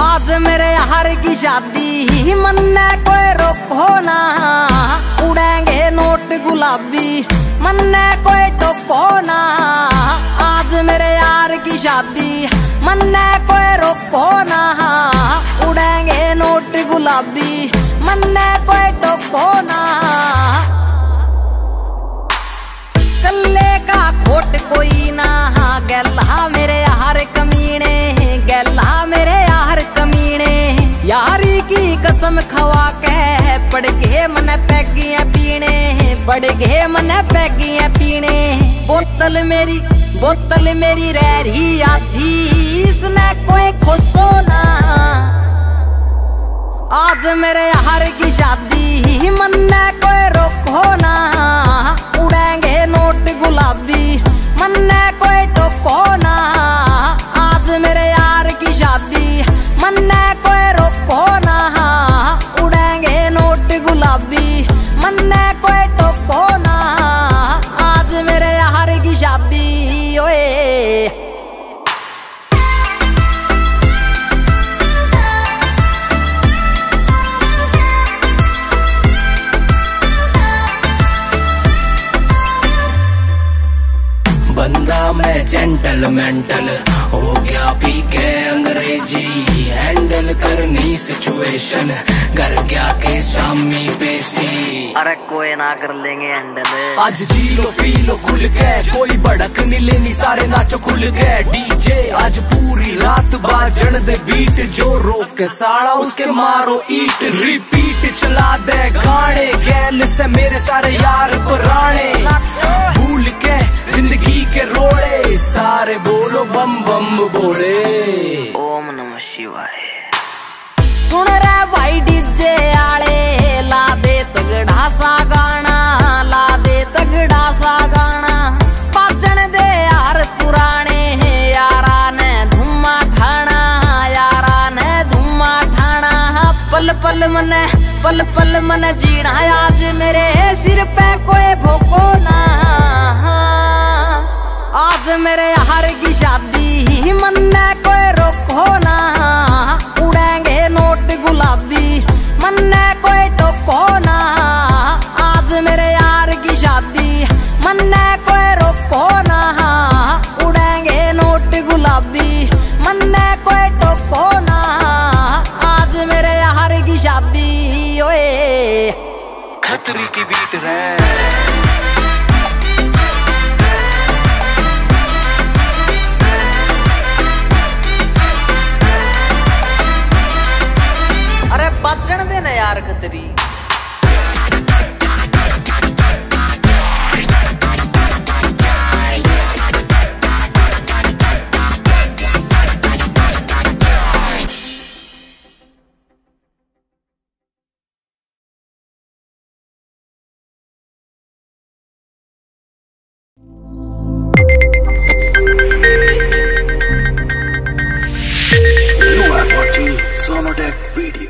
आज मेरे हर की शादी ही मन ने कोई रोको ना उड़ेंगे नोट गुलाबी मन ने कोई टोको ना आज मेरे यार की शादी मन ने कोई रोको ना उड़ेंगे नोट गुलाबी मन ने कोई टोको ना कल्ले का खोट कोई ना गैला मेरे यारी की कसम खवा के पड़ गए मन पैगियाँ पीने पड़ गए मन पैगियाँ पीने। बोतल मेरी बोतल मेरी रह रही आती इसने कोई खुशो ना। आज मेरे यार की शादी, मन कोई रोको ना। मैं जेंटल मेंटल हो गया पी के अंग्रेज़ी हैंडल करनी सिचुएशन कर गया के शामी पेशी। अरे कोई ना कर लेंगे हैंडल आज जी लो पी लो खुल के कोई भड़क नहीं लेनी सारे नाचो खुल के डीजे आज पूरी रात बाजन दे बीट जो रोक के साड़ा उसके मारो ईट रिपीट चला दे गाने गैल से मेरे सारे यार पुराने। भूल के ज़िंदगी के रोड़े सारे बोलो बम बम बोले ओम नमः शिवाय। सुन रे भाई डीजे आले ला दे तगड़ा सा गाना ला दे तगड़ा सा गाना। पाचन दे यार पुराने यारा ने धुमा ठाना यारा ने धुमा ठाना पल पल मन पल पल मन जीना आज मेरे सिर पे मेरे यार की शादी ही मन कोई रोको ना। उड़ेंगे नोट गुलाबी, मन कोई टोको ना। आज मेरे यार की शादी, मन कोई रोको ना। उड़ेंगे नोट गुलाबी, मन कोई टोको ना। आज मेरे यार की शादी, ओए। खतरी की बीट है melody. Sonodec Video.